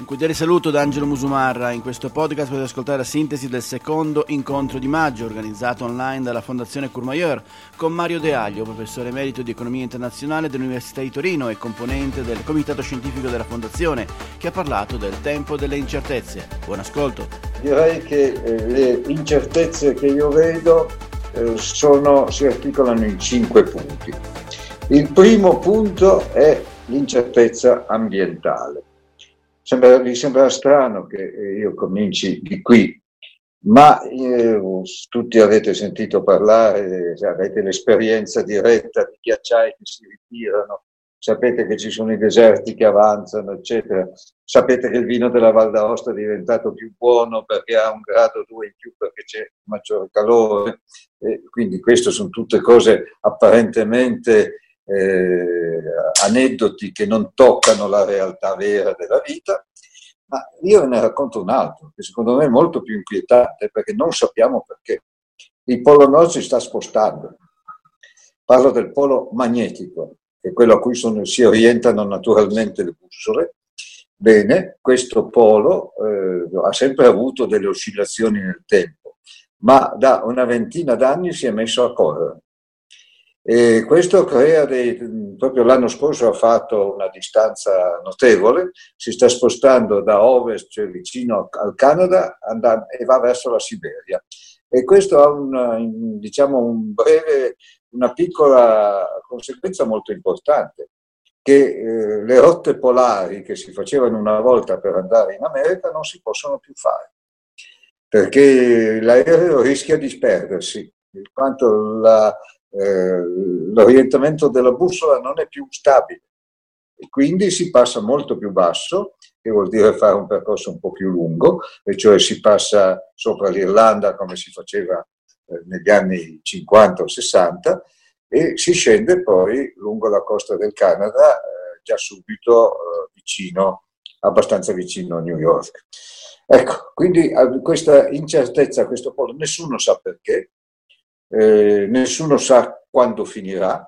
Un cordiale saluto da Angelo Musumarra. In questo podcast potete ascoltare la sintesi del secondo incontro di maggio organizzato online dalla Fondazione Courmayeur con Mario De Aglio, professore emerito di economia internazionale dell'Università di Torino e componente del comitato scientifico della Fondazione, che ha parlato del tempo delle incertezze. Buon ascolto. Direi che eh, le incertezze che io vedo eh, sono, si articolano in cinque punti. Il primo punto è l'incertezza ambientale Sembra, vi sembra strano che io cominci di qui, ma eh, tutti avete sentito parlare, avete l'esperienza diretta di ghiacciai che si ritirano, sapete che ci sono i deserti che avanzano, eccetera. Sapete che il vino della Val d'Aosta è diventato più buono perché ha un grado o due in più perché c'è maggiore calore. E quindi queste sono tutte cose apparentemente eh, aneddoti che non toccano la realtà vera della vita, ma io ne racconto un altro, che secondo me è molto più inquietante, perché non sappiamo perché. Il polo nord si sta spostando. Parlo del polo magnetico, che è quello a cui sono, si orientano naturalmente le bussole. Bene, questo polo eh, ha sempre avuto delle oscillazioni nel tempo, ma da una ventina d'anni si è messo a correre. E questo crea dei, proprio l'anno scorso ha fatto una distanza notevole, si sta spostando da ovest, cioè vicino al Canada, andando, e va verso la Siberia. E questo ha un, diciamo, un breve, una piccola conseguenza molto importante, che eh, le rotte polari che si facevano una volta per andare in America non si possono più fare, perché l'aereo rischia di sperdersi, quanto la, l'orientamento della bussola non è più stabile e quindi si passa molto più basso, che vuol dire fare un percorso un po' più lungo, e cioè si passa sopra l'Irlanda come si faceva eh, negli anni 50 o 60 e si scende poi lungo la costa del Canada, eh, già subito eh, vicino, abbastanza vicino a New York. Ecco, quindi questa incertezza, questo polo, nessuno sa perché, eh, nessuno sa quando finirà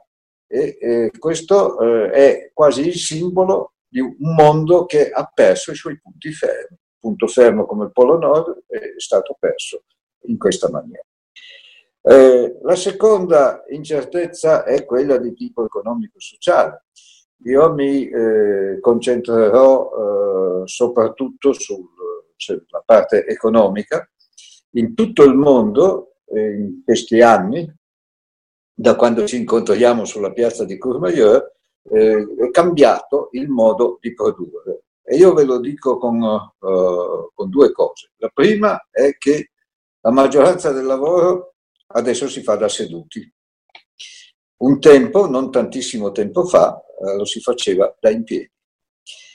e eh, questo è quasi il simbolo di un mondo che ha perso i suoi punti fermi. Il punto fermo come il Polo Nord è stato perso in questa maniera. Eh, la seconda incertezza è quella di tipo economico-sociale. Io mi eh, concentrerò eh, soprattutto sulla parte economica. In tutto il mondo in questi anni, da quando ci incontriamo sulla piazza di Courmayeur, eh, è cambiato il modo di produrre. E io ve lo dico con, uh, con due cose. La prima è che la maggioranza del lavoro adesso si fa da seduti. Un tempo, non tantissimo tempo fa, eh, lo si faceva da in piedi.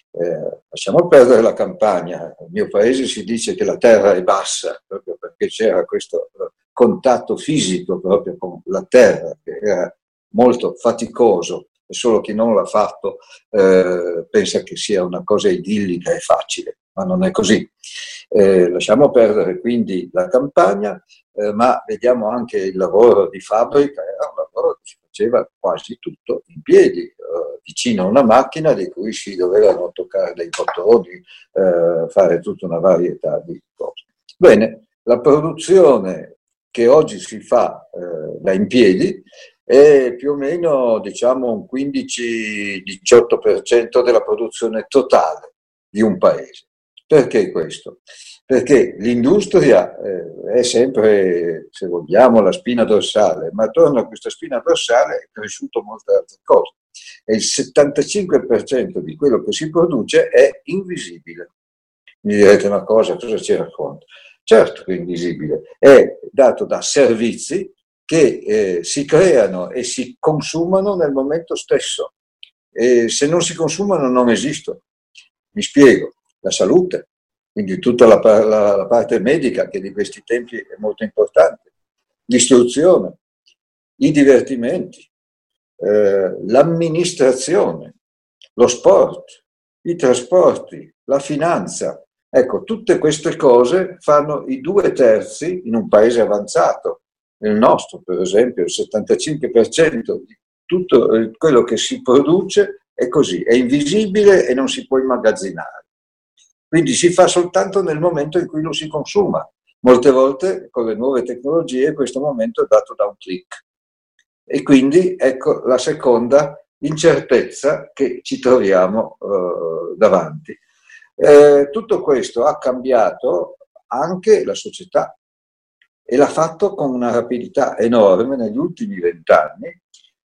Eh, lasciamo perdere la campagna. Nel mio paese si dice che la terra è bassa, proprio perché c'era questo contatto fisico proprio con la terra, che era molto faticoso e solo chi non l'ha fatto eh, pensa che sia una cosa idillica e facile, ma non è così. Eh, lasciamo perdere quindi la campagna, eh, ma vediamo anche il lavoro di fabbrica, era un lavoro che si faceva quasi tutto in piedi, eh, vicino a una macchina di cui si dovevano toccare dei bottoni, eh, fare tutta una varietà di cose. Bene, la produzione che oggi si fa eh, da in piedi è più o meno diciamo un 15-18% della produzione totale di un paese. Perché questo? Perché l'industria eh, è sempre, se vogliamo, la spina dorsale, ma attorno a questa spina dorsale è cresciuto molte altre cose. E il 75% di quello che si produce è invisibile. Mi direte una cosa, cosa ci racconta? Certo che è invisibile, è dato da servizi che eh, si creano e si consumano nel momento stesso. E se non si consumano non esistono. Mi spiego, la salute, quindi tutta la, la, la parte medica che di questi tempi è molto importante, l'istruzione, i divertimenti, eh, l'amministrazione, lo sport, i trasporti, la finanza, Ecco, tutte queste cose fanno i due terzi in un paese avanzato. Nel nostro, per esempio, il 75% di tutto eh, quello che si produce è così, è invisibile e non si può immagazzinare. Quindi si fa soltanto nel momento in cui lo si consuma. Molte volte con le nuove tecnologie questo momento è dato da un clic. E quindi ecco la seconda incertezza che ci troviamo eh, davanti. Eh, tutto questo ha cambiato anche la società e l'ha fatto con una rapidità enorme negli ultimi vent'anni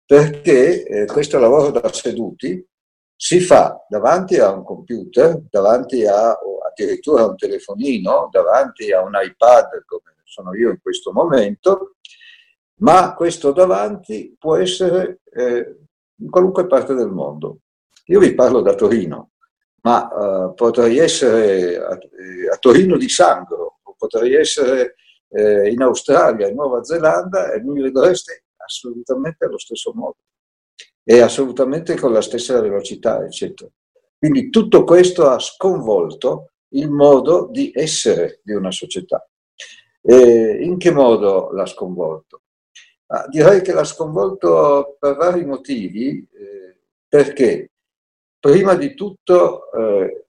perché eh, questo lavoro da seduti si fa davanti a un computer, davanti a addirittura a un telefonino, davanti a un iPad come sono io in questo momento, ma questo davanti può essere eh, in qualunque parte del mondo. Io vi parlo da Torino, ma eh, potrei essere a, a, Torino di Sangro, potrei essere eh, in Australia, in Nuova Zelanda e mi vedreste assolutamente allo stesso modo e assolutamente con la stessa velocità, eccetera. Quindi tutto questo ha sconvolto il modo di essere di una società. E in che modo l'ha sconvolto? Ah, direi che l'ha sconvolto per vari motivi, eh, perché prima di tutto eh,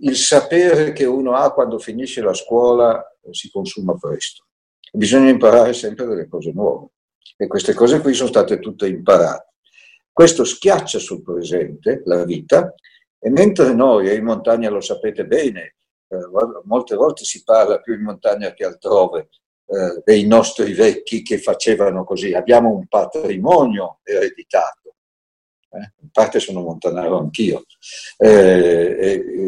il sapere che uno ha quando finisce la scuola eh, si consuma presto. Bisogna imparare sempre delle cose nuove e queste cose qui sono state tutte imparate. Questo schiaccia sul presente la vita e mentre noi in montagna lo sapete bene, eh, molte volte si parla più in montagna che altrove eh, dei nostri vecchi che facevano così, abbiamo un patrimonio ereditato. Eh? In parte sono montanaro anch'io, eh,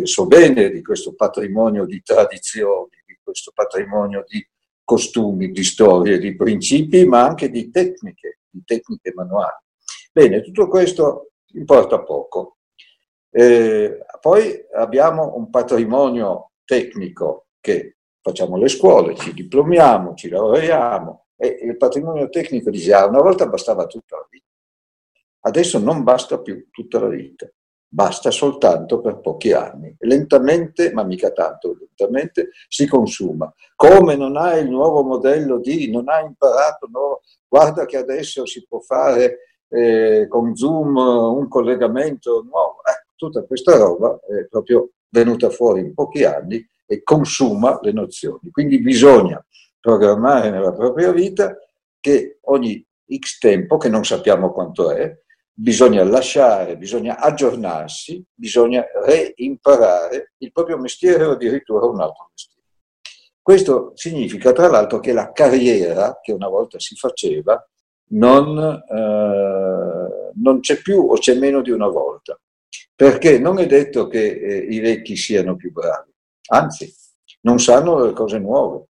e so bene di questo patrimonio di tradizioni, di questo patrimonio di costumi, di storie, di principi, ma anche di tecniche, di tecniche manuali. Bene, tutto questo importa poco. Eh, poi abbiamo un patrimonio tecnico che facciamo le scuole, ci diplomiamo, ci lavoriamo e il patrimonio tecnico dice ah, una volta bastava vita, adesso non basta più tutta la vita basta soltanto per pochi anni. Lentamente, ma mica tanto lentamente, si consuma. Come non hai il nuovo modello di, non hai imparato, no, guarda che adesso si può fare eh, con Zoom un collegamento nuovo. Eh, tutta questa roba è proprio venuta fuori in pochi anni e consuma le nozioni. Quindi bisogna programmare nella propria vita che ogni X tempo, che non sappiamo quanto è, bisogna lasciare, bisogna aggiornarsi, bisogna reimparare il proprio mestiere o addirittura un altro mestiere. Questo significa tra l'altro che la carriera che una volta si faceva non, eh, non c'è più o c'è meno di una volta, perché non è detto che eh, i vecchi siano più bravi, anzi, non sanno le cose nuove.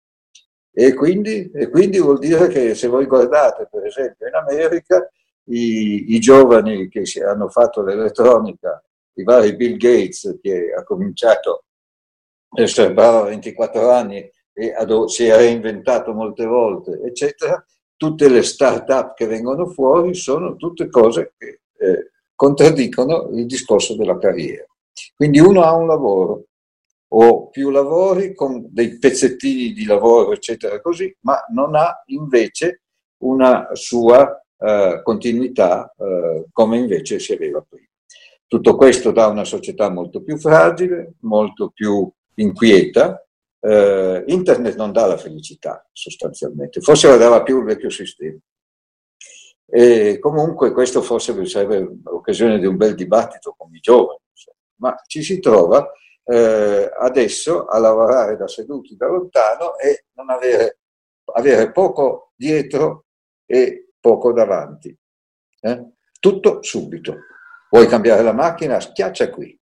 E quindi, e quindi vuol dire che se voi guardate, per esempio, in America, i, i giovani che si, hanno fatto l'elettronica, i vari Bill Gates che ha cominciato a essere bravo a 24 anni e ad, si è reinventato molte volte, eccetera, tutte le start-up che vengono fuori sono tutte cose che eh, contraddicono il discorso della carriera. Quindi uno ha un lavoro o più lavori con dei pezzettini di lavoro, eccetera, così, ma non ha invece una sua eh, continuità eh, come invece si aveva prima. Tutto questo dà una società molto più fragile, molto più inquieta. Eh, Internet non dà la felicità sostanzialmente, forse la dava più il vecchio sistema. E comunque questo forse sarebbe l'occasione di un bel dibattito con i giovani, ma ci si trova eh, adesso a lavorare da seduti da lontano e non avere, avere poco dietro e poco davanti. Eh? Tutto subito. Vuoi cambiare la macchina? Schiaccia qui.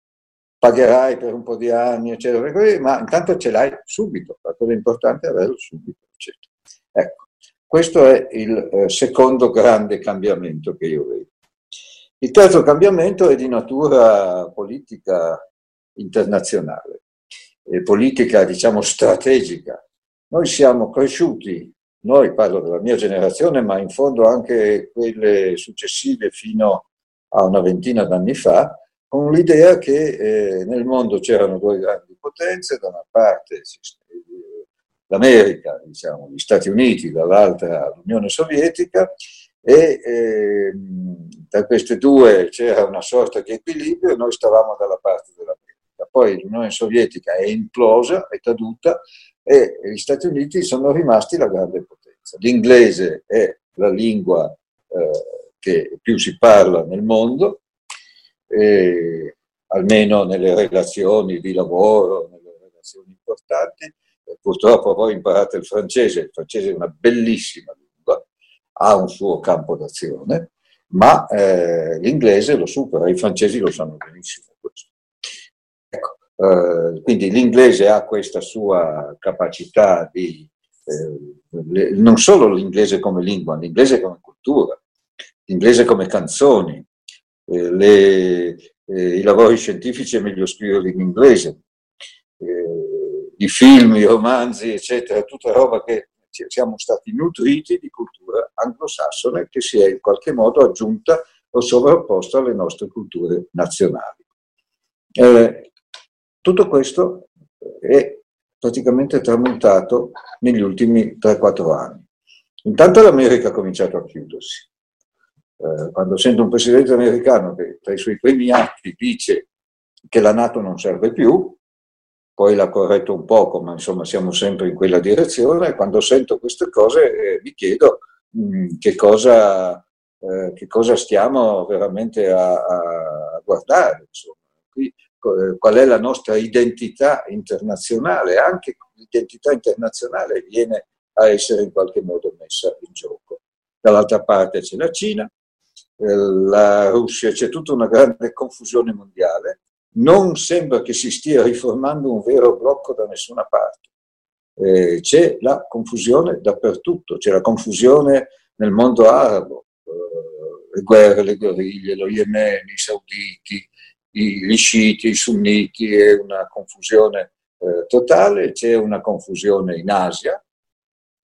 Pagherai per un po' di anni, eccetera, ma intanto ce l'hai subito. La cosa importante è averlo subito, eccetera. Ecco, questo è il eh, secondo grande cambiamento che io vedo. Il terzo cambiamento è di natura politica internazionale, politica diciamo strategica. Noi siamo cresciuti noi parlo della mia generazione, ma in fondo anche quelle successive fino a una ventina d'anni fa, con l'idea che eh, nel mondo c'erano due grandi potenze, da una parte l'America, diciamo, gli Stati Uniti, dall'altra l'Unione Sovietica, e eh, tra queste due c'era una sorta di equilibrio noi stavamo dalla parte dell'America. poi l'Unione Sovietica è implosa, è caduta e gli Stati Uniti sono rimasti la grande potenza. L'inglese è la lingua eh, che più si parla nel mondo, e, almeno nelle relazioni di lavoro, nelle relazioni importanti. Purtroppo poi imparate il francese, il francese è una bellissima lingua, ha un suo campo d'azione, ma eh, l'inglese lo supera, i francesi lo sanno benissimo. Eh, quindi l'inglese ha questa sua capacità di, eh, non solo l'inglese come lingua, l'inglese come cultura, l'inglese come canzoni, eh, le, eh, i lavori scientifici meglio scriverli in inglese, eh, i film, i romanzi, eccetera, tutta roba che siamo stati nutriti di cultura anglosassone che si è in qualche modo aggiunta o sovrapposta alle nostre culture nazionali. Eh, tutto questo è praticamente tramontato negli ultimi 3-4 anni. Intanto l'America ha cominciato a chiudersi. Eh, quando sento un presidente americano che tra i suoi primi atti dice che la Nato non serve più, poi l'ha corretto un poco, ma insomma siamo sempre in quella direzione, quando sento queste cose eh, mi chiedo mh, mm, che, cosa, eh, che, cosa, stiamo veramente a, a guardare. Insomma. Qui, qual è la nostra identità internazionale? Anche l'identità internazionale viene a essere in qualche modo messa in gioco. Dall'altra parte c'è la Cina, eh, la Russia, c'è tutta una grande confusione mondiale. Non sembra che si stia riformando un vero blocco da nessuna parte. Eh, c'è la confusione dappertutto, c'è la confusione nel mondo arabo, eh, le guerre, le guerriglie, lo Yemen, i sauditi, gli sciiti, i sunniti, è una confusione eh, totale, c'è una confusione in Asia,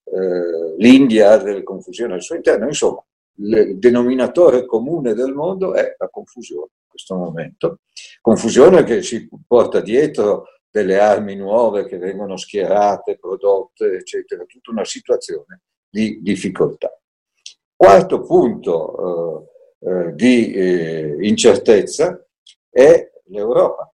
eh, l'India ha delle confusioni al suo interno, insomma il denominatore comune del mondo è la confusione in questo momento. Confusione che si porta dietro delle armi nuove che vengono schierate, prodotte, eccetera, tutta una situazione di difficoltà. Quarto punto eh, eh, di eh, incertezza è l'Europa.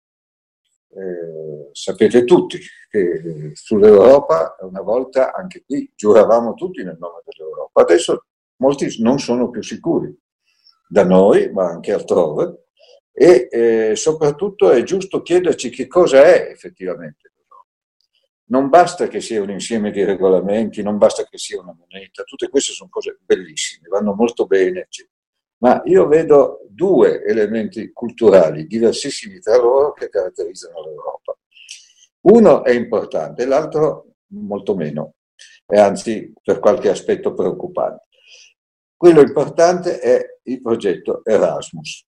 Eh, sapete tutti che sull'Europa una volta anche qui giuravamo tutti nel nome dell'Europa, adesso molti non sono più sicuri, da noi ma anche altrove, e eh, soprattutto è giusto chiederci che cosa è effettivamente. Non basta che sia un insieme di regolamenti, non basta che sia una moneta, tutte queste sono cose bellissime, vanno molto bene, eccetera. Ma io vedo due elementi culturali diversissimi tra loro che caratterizzano l'Europa. Uno è importante, l'altro molto meno, e anzi per qualche aspetto preoccupante. Quello importante è il progetto Erasmus.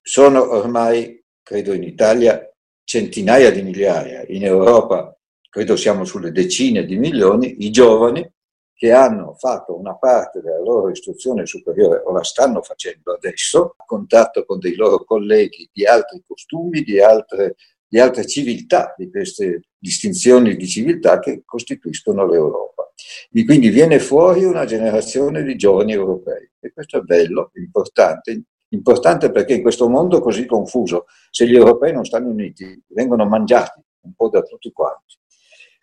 Sono ormai, credo in Italia, centinaia di migliaia, in Europa credo siamo sulle decine di milioni, i giovani che hanno fatto una parte della loro istruzione superiore o la stanno facendo adesso, a contatto con dei loro colleghi di altri costumi, di altre, di altre civiltà, di queste distinzioni di civiltà che costituiscono l'Europa. E quindi viene fuori una generazione di giovani europei e questo è bello, importante, importante perché in questo mondo così confuso, se gli europei non stanno uniti, vengono mangiati un po' da tutti quanti.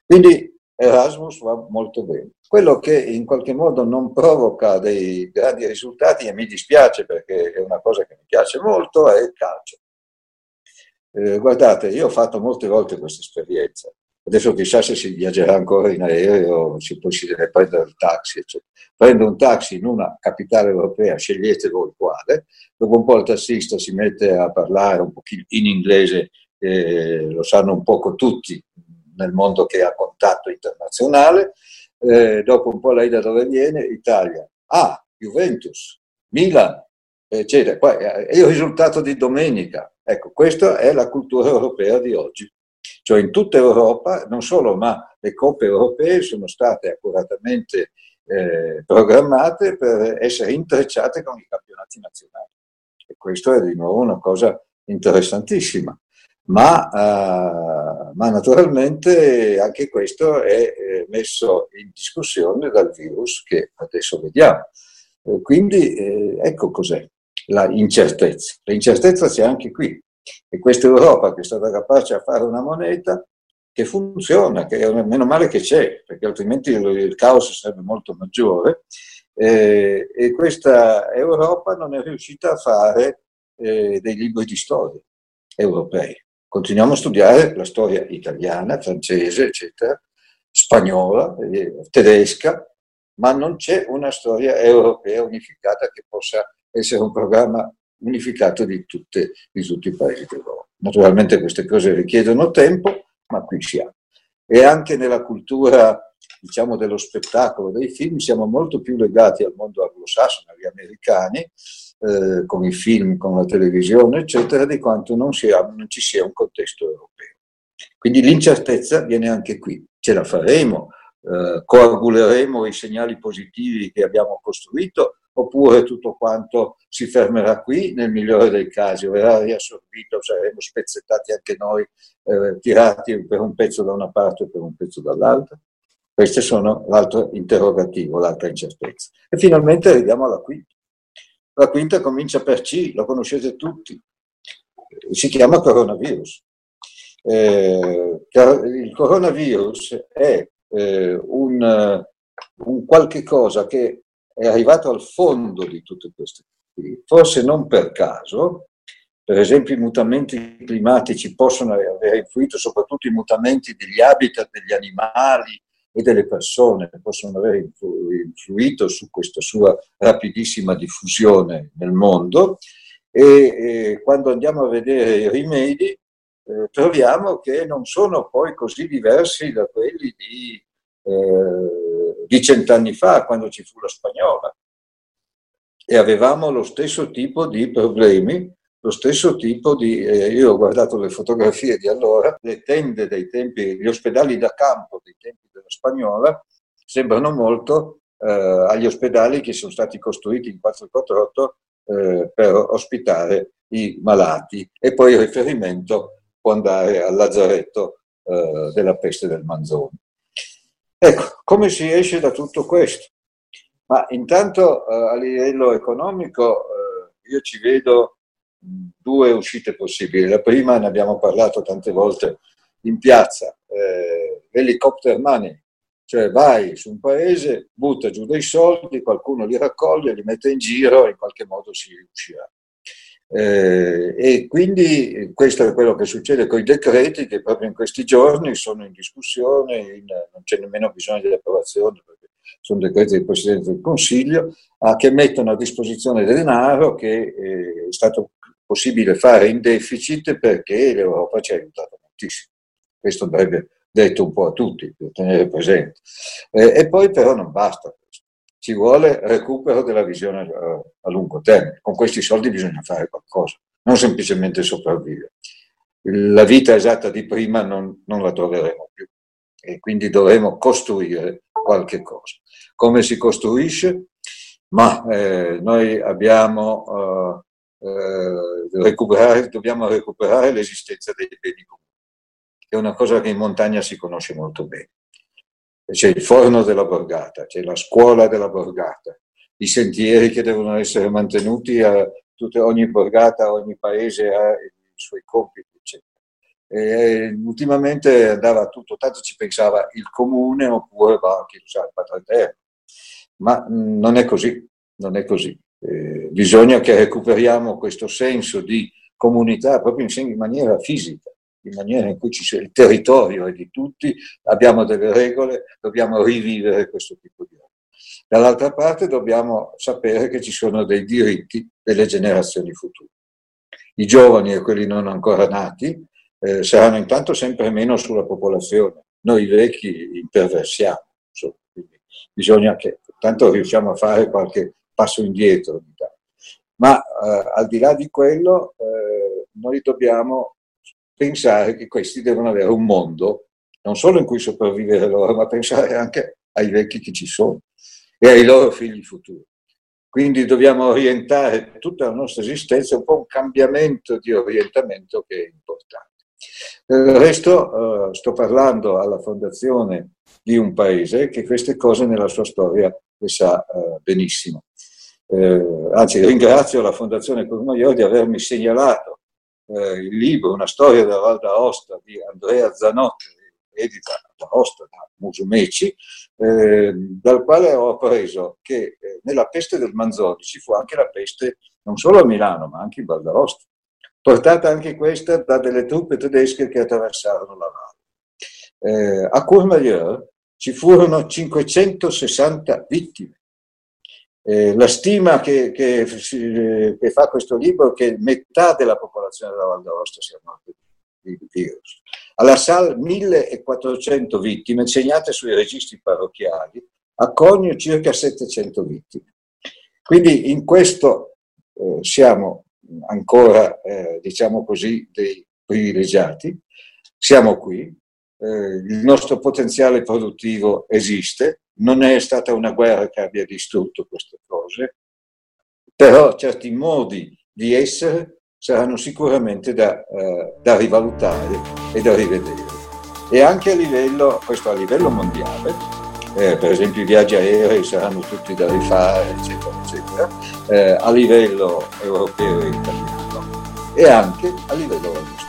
Quindi Erasmus va molto bene. Quello che in qualche modo non provoca dei grandi risultati, e mi dispiace perché è una cosa che mi piace molto, è il calcio. Eh, guardate, io ho fatto molte volte questa esperienza. Adesso chissà se si viaggerà ancora in aereo, se poi si deve prendere il taxi. Eccetera. Prendo un taxi in una capitale europea, scegliete voi quale, dopo un po' il tassista si mette a parlare un pochino in inglese, eh, lo sanno un poco tutti nel mondo che ha contatto internazionale, eh, dopo un po' lei da dove viene? Italia. Ah, Juventus, Milan, eccetera. Poi è il risultato di domenica. Ecco, questa è la cultura europea di oggi. Cioè in tutta Europa, non solo, ma le coppe europee sono state accuratamente eh, programmate per essere intrecciate con i campionati nazionali. E questo è di nuovo una cosa interessantissima. Ma, eh, ma naturalmente anche questo è eh, messo in discussione dal virus che adesso vediamo. quindi eh, ecco cos'è la incertezza. L'incertezza c'è anche qui, E questa Europa che è stata capace a fare una moneta che funziona, che è, meno male che c'è, perché altrimenti il, il caos sarebbe molto maggiore, eh, e questa Europa non è riuscita a fare eh, dei libri di storia europei. Continuiamo a studiare la storia italiana, francese, eccetera, spagnola, eh, tedesca, ma non c'è una storia europea unificata che possa essere un programma unificato di, tutte, di tutti i paesi d'Europa. Naturalmente queste cose richiedono tempo, ma qui siamo. E anche nella cultura, diciamo, dello spettacolo, dei film, siamo molto più legati al mondo anglosassone, agli americani, eh, con i film, con la televisione, eccetera, di quanto non, sia, non ci sia un contesto europeo. Quindi l'incertezza viene anche qui. Ce la faremo, eh, coaguleremo i segnali positivi che abbiamo costruito oppure tutto quanto si fermerà qui nel migliore dei casi, verrà riassorbito, saremo spezzettati anche noi, eh, tirati per un pezzo da una parte e per un pezzo dall'altra. Questi sono l'altro interrogativo, l'altra incertezza. E finalmente arriviamo alla quinta. La quinta comincia per C, lo conoscete tutti, si chiama coronavirus. Eh, il coronavirus è eh, un, un qualche cosa che è arrivato al fondo di tutte queste cose, forse non per caso, per esempio i mutamenti climatici possono aver influito, soprattutto i mutamenti degli habitat degli animali e delle persone, possono aver influito su questa sua rapidissima diffusione nel mondo e, e quando andiamo a vedere i rimedi eh, troviamo che non sono poi così diversi da quelli di eh, di cent'anni fa, quando ci fu la spagnola. E avevamo lo stesso tipo di problemi, lo stesso tipo di... Eh, io ho guardato le fotografie di allora, le tende dei tempi, gli ospedali da campo dei tempi della spagnola sembrano molto eh, agli ospedali che sono stati costruiti in 448 eh, per ospitare i malati e poi il riferimento può andare al lazzaretto eh, della peste del Manzoni. Ecco, come si esce da tutto questo? Ma intanto eh, a livello economico eh, io ci vedo due uscite possibili. La prima ne abbiamo parlato tante volte in piazza, eh, l'helicopter money, cioè vai su un paese, butta giù dei soldi, qualcuno li raccoglie, li mette in giro e in qualche modo si riuscirà. Eh, e quindi questo è quello che succede con i decreti che proprio in questi giorni sono in discussione, in, non c'è nemmeno bisogno di approvazione perché sono decreti del Presidente del Consiglio, ah, che mettono a disposizione denaro che eh, è stato possibile fare in deficit perché l'Europa ci ha aiutato moltissimo. Questo andrebbe detto un po' a tutti, per tenere presente. Eh, e poi però non basta ci vuole recupero della visione eh, a lungo termine. Con questi soldi bisogna fare qualcosa, non semplicemente sopravvivere. La vita esatta di prima non, non la troveremo più e quindi dovremo costruire qualche cosa. Come si costruisce? Ma eh, noi abbiamo, eh, recuperare, dobbiamo recuperare l'esistenza dei beni comuni, è una cosa che in montagna si conosce molto bene c'è il forno della borgata, c'è la scuola della borgata, i sentieri che devono essere mantenuti, a tutte, ogni borgata, ogni paese ha i suoi compiti, eccetera. E, ultimamente andava tutto, tanto ci pensava il comune oppure va usare il patraterno, ma non è così, non è così. Eh, bisogna che recuperiamo questo senso di comunità proprio in maniera fisica in maniera in cui il territorio è di tutti, abbiamo delle regole, dobbiamo rivivere questo tipo di opera. Dall'altra parte dobbiamo sapere che ci sono dei diritti delle generazioni future. I giovani e quelli non ancora nati eh, saranno intanto sempre meno sulla popolazione, noi vecchi imperversiamo, insomma, bisogna che tanto riusciamo a fare qualche passo indietro. Ma eh, al di là di quello, eh, noi dobbiamo pensare che questi devono avere un mondo, non solo in cui sopravvivere loro, ma pensare anche ai vecchi che ci sono e ai loro figli futuri. Quindi dobbiamo orientare tutta la nostra esistenza, un po' un cambiamento di orientamento che è importante. Del resto eh, sto parlando alla fondazione di un paese che queste cose nella sua storia le sa eh, benissimo. Eh, anzi, ringrazio la Fondazione Courmayeur di avermi segnalato eh, il libro Una storia della Val d'Aosta di Andrea Zanotti, edita da Aosta da Musumeci, eh, dal quale ho appreso che eh, nella peste del Manzoni ci fu anche la peste non solo a Milano ma anche in Val d'Aosta, portata anche questa da delle truppe tedesche che attraversarono la valle. Eh, a Courmayeur ci furono 560 vittime eh, la stima che, che, che, fa questo libro è che metà della popolazione della Val d'Aosta sia morta di virus. Alla SAL 1400 vittime segnate sui registri parrocchiali, a Conio circa 700 vittime. Quindi in questo eh, siamo ancora, eh, diciamo così, dei privilegiati, siamo qui, eh, il nostro potenziale produttivo esiste, non è stata una guerra che abbia distrutto queste cose, però certi modi di essere saranno sicuramente da, eh, da rivalutare e da rivedere. E anche a livello, questo a livello mondiale, eh, per esempio i viaggi aerei saranno tutti da rifare, eccetera, eccetera, eh, a livello europeo e italiano e anche a livello mondiale.